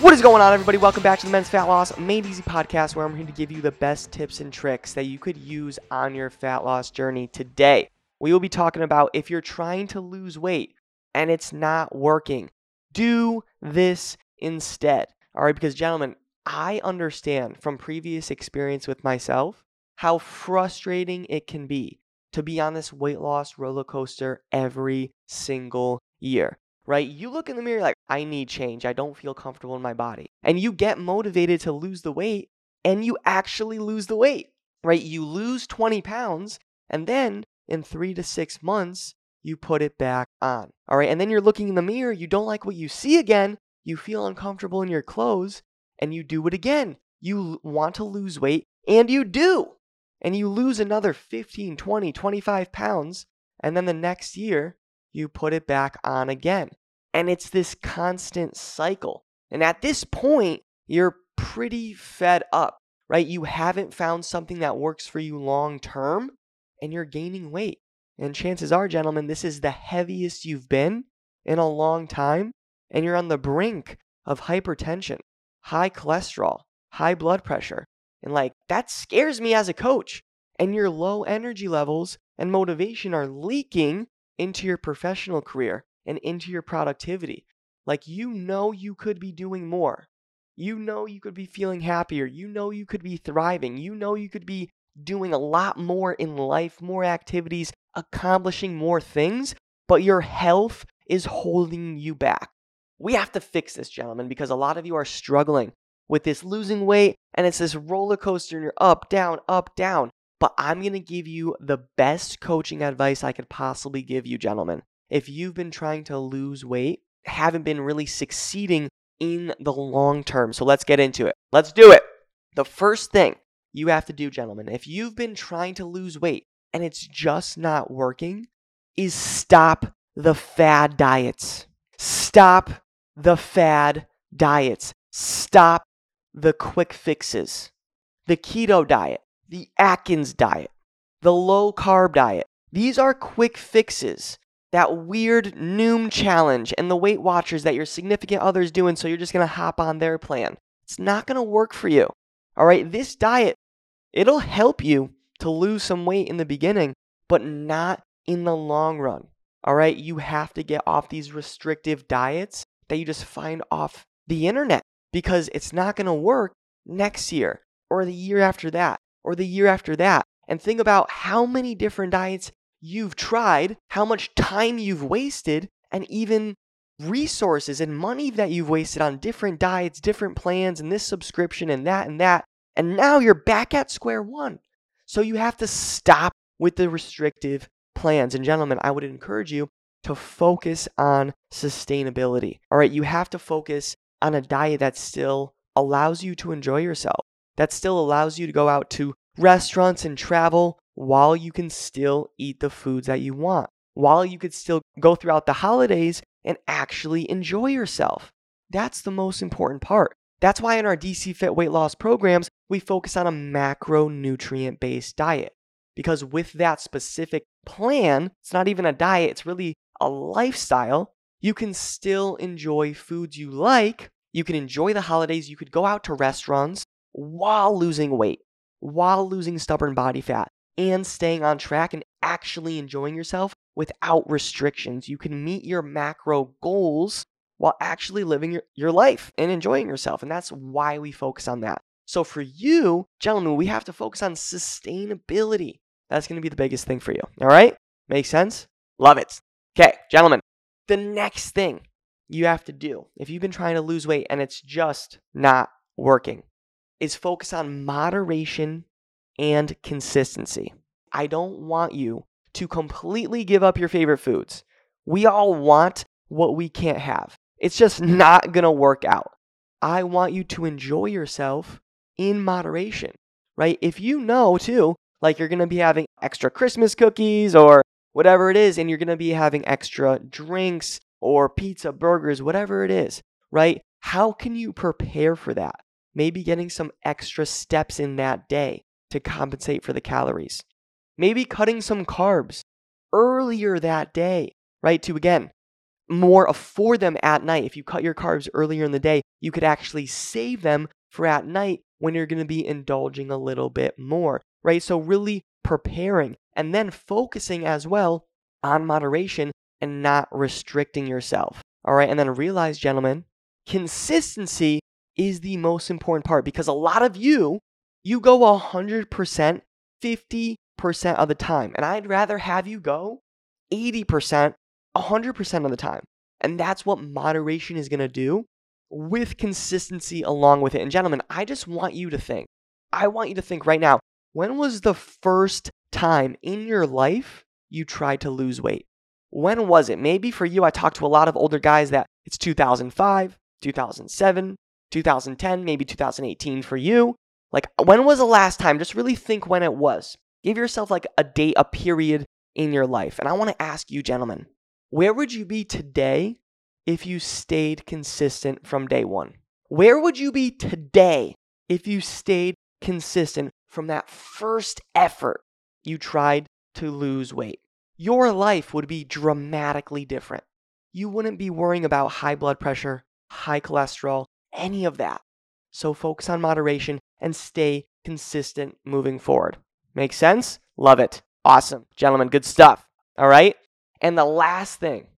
What is going on, everybody? Welcome back to the Men's Fat Loss Made Easy podcast, where I'm here to give you the best tips and tricks that you could use on your fat loss journey today. We will be talking about if you're trying to lose weight and it's not working, do this instead. All right, because, gentlemen, I understand from previous experience with myself how frustrating it can be to be on this weight loss roller coaster every single year right? You look in the mirror like, I need change. I don't feel comfortable in my body. And you get motivated to lose the weight and you actually lose the weight, right? You lose 20 pounds and then in three to six months, you put it back on. All right. And then you're looking in the mirror, you don't like what you see again, you feel uncomfortable in your clothes, and you do it again. You want to lose weight, and you do. And you lose another 15, 20, 25 pounds. And then the next year, you put it back on again. And it's this constant cycle. And at this point, you're pretty fed up, right? You haven't found something that works for you long term and you're gaining weight. And chances are, gentlemen, this is the heaviest you've been in a long time. And you're on the brink of hypertension, high cholesterol, high blood pressure. And like, that scares me as a coach. And your low energy levels and motivation are leaking into your professional career and into your productivity. Like you know you could be doing more. You know you could be feeling happier. You know you could be thriving. You know you could be doing a lot more in life, more activities, accomplishing more things, but your health is holding you back. We have to fix this, gentlemen, because a lot of you are struggling with this losing weight and it's this roller coaster and you're up, down, up, down. But I'm going to give you the best coaching advice I could possibly give you, gentlemen if you've been trying to lose weight, haven't been really succeeding in the long term. So let's get into it. Let's do it. The first thing you have to do, gentlemen, if you've been trying to lose weight and it's just not working, is stop the fad diets. Stop the fad diets. Stop the quick fixes. The keto diet, the Atkins diet, the low carb diet. These are quick fixes that weird Noom challenge and the Weight Watchers that your significant other is doing, so you're just gonna hop on their plan. It's not gonna work for you. All right, this diet, it'll help you to lose some weight in the beginning, but not in the long run. All right, you have to get off these restrictive diets that you just find off the internet because it's not gonna work next year or the year after that or the year after that. And think about how many different diets you've tried, how much time you've wasted, and even resources and money that you've wasted on different diets, different plans, and this subscription and that and that. And now you're back at square one. So you have to stop with the restrictive plans. And gentlemen, I would encourage you to focus on sustainability. All right, you have to focus on a diet that still allows you to enjoy yourself, that still allows you to go out to restaurants and travel while you can still eat the foods that you want, while you could still go throughout the holidays and actually enjoy yourself. That's the most important part. That's why in our DC Fit weight loss programs, we focus on a macronutrient based diet. Because with that specific plan, it's not even a diet, it's really a lifestyle. You can still enjoy foods you like. You can enjoy the holidays. You could go out to restaurants while losing weight, while losing stubborn body fat and staying on track and actually enjoying yourself without restrictions. You can meet your macro goals while actually living your, your life and enjoying yourself. And that's why we focus on that. So for you, gentlemen, we have to focus on sustainability. That's going to be the biggest thing for you. All right? Makes sense? Love it. Okay, gentlemen, the next thing you have to do if you've been trying to lose weight and it's just not working is focus on moderation and consistency. I don't want you to completely give up your favorite foods. We all want what we can't have. It's just not going to work out. I want you to enjoy yourself in moderation, right? If you know too Like you're going to be having extra Christmas cookies or whatever it is, and you're going to be having extra drinks or pizza, burgers, whatever it is, right? How can you prepare for that? Maybe getting some extra steps in that day to compensate for the calories. Maybe cutting some carbs earlier that day, right? To again, more afford them at night. If you cut your carbs earlier in the day, you could actually save them for at night when you're going to be indulging a little bit more, right? So, really preparing and then focusing as well on moderation and not restricting yourself. All right. And then realize, gentlemen, consistency is the most important part because a lot of you, you go 100%, 50% of the time. And I'd rather have you go 80%, 100% of the time. And that's what moderation is going to do with consistency along with it. And gentlemen, I just want you to think, I want you to think right now, when was the first time in your life you tried to lose weight? When was it? Maybe for you, I talked to a lot of older guys that it's 2005, 2007, 2010, maybe 2018 for you. Like, when was the last time? Just really think when it was. Give yourself like a date, a period in your life. And I want to ask you, gentlemen, where would you be today if you stayed consistent from day one? Where would you be today if you stayed consistent from that first effort you tried to lose weight? Your life would be dramatically different. You wouldn't be worrying about high blood pressure, high cholesterol, any of that. So focus on moderation and stay consistent moving forward. Make sense? Love it. Awesome. Gentlemen, good stuff. All right. And the last thing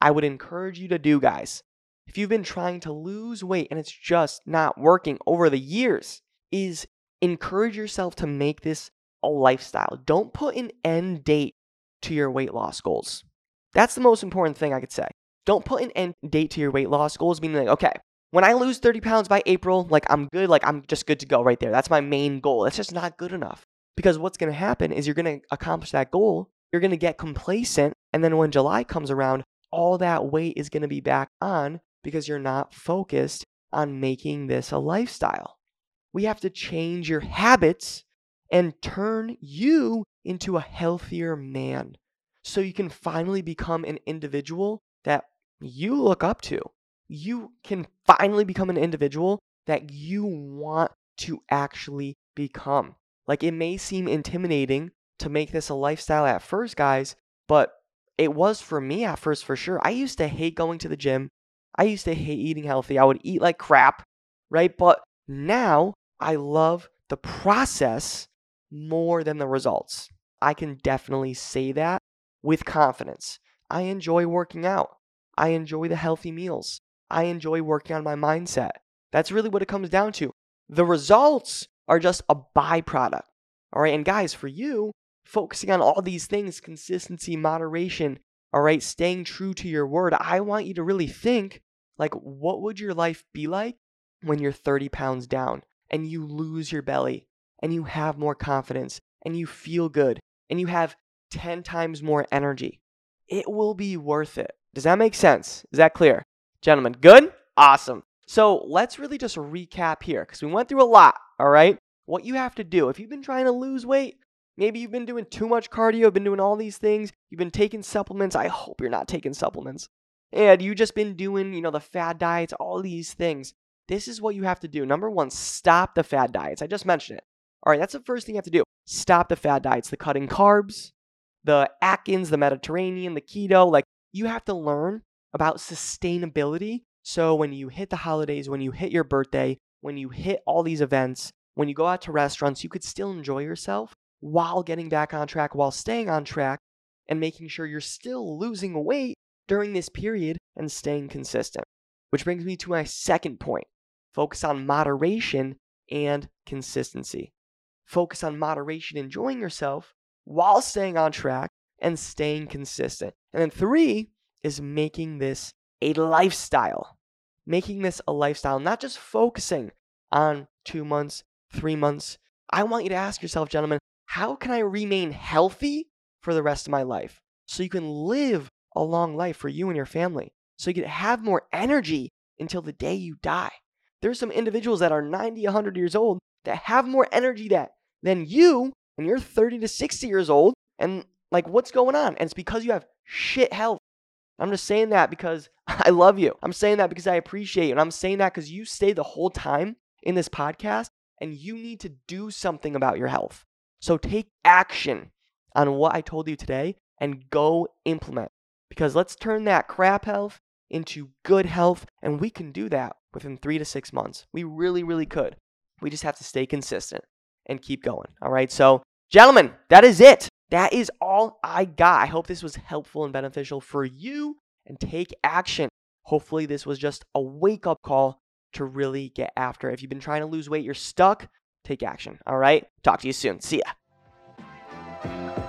I would encourage you to do, guys, if you've been trying to lose weight and it's just not working over the years, is encourage yourself to make this a lifestyle. Don't put an end date to your weight loss goals. That's the most important thing I could say. Don't put an end date to your weight loss goals, meaning like, okay, when I lose 30 pounds by April, like I'm good, like I'm just good to go right there. That's my main goal. That's just not good enough. Because what's going to happen is you're going to accomplish that goal, you're going to get complacent, and then when July comes around, all that weight is going to be back on because you're not focused on making this a lifestyle. We have to change your habits and turn you into a healthier man so you can finally become an individual that you look up to. You can finally become an individual that you want to actually become. Like it may seem intimidating to make this a lifestyle at first, guys, but it was for me at first for sure. I used to hate going to the gym. I used to hate eating healthy. I would eat like crap, right? But now I love the process more than the results. I can definitely say that with confidence. I enjoy working out. I enjoy the healthy meals. I enjoy working on my mindset. That's really what it comes down to. The results are just a byproduct. All right. And guys, for you, focusing on all these things consistency, moderation, all right, staying true to your word. I want you to really think like, what would your life be like when you're 30 pounds down and you lose your belly and you have more confidence and you feel good and you have 10 times more energy? It will be worth it. Does that make sense? Is that clear? Gentlemen, good? Awesome. So let's really just recap here because we went through a lot, all right? What you have to do, if you've been trying to lose weight, Maybe you've been doing too much cardio, been doing all these things, you've been taking supplements. I hope you're not taking supplements. And you've just been doing, you know, the fad diets, all these things. This is what you have to do. Number one, stop the fad diets. I just mentioned it. All right, that's the first thing you have to do. Stop the fad diets, the cutting carbs, the Atkins, the Mediterranean, the keto. Like, you have to learn about sustainability. So, when you hit the holidays, when you hit your birthday, when you hit all these events, when you go out to restaurants, you could still enjoy yourself while getting back on track, while staying on track, and making sure you're still losing weight during this period and staying consistent. Which brings me to my second point focus on moderation and consistency. Focus on moderation, enjoying yourself while staying on track and staying consistent. And then three is making this a lifestyle. Making this a lifestyle, not just focusing on two months, three months. I want you to ask yourself, gentlemen, how can I remain healthy for the rest of my life? So you can live a long life for you and your family. So you can have more energy until the day you die. There's some individuals that are 90, 100 years old that have more energy that, than you and you're 30 to 60 years old and like what's going on? And it's because you have shit health. I'm just saying that because I love you. I'm saying that because I appreciate you. And I'm saying that because you stay the whole time in this podcast and you need to do something about your health. So take action on what I told you today and go implement. Because let's turn that crap health into good health. And we can do that within three to six months. We really, really could. We just have to stay consistent and keep going. All right. So, gentlemen, that is it. That is all I got. I hope this was helpful and beneficial for you and take action. Hopefully, this was just a wake up call to really get after. If you've been trying to lose weight, you're stuck, take action. All right. Talk to you soon. See ya.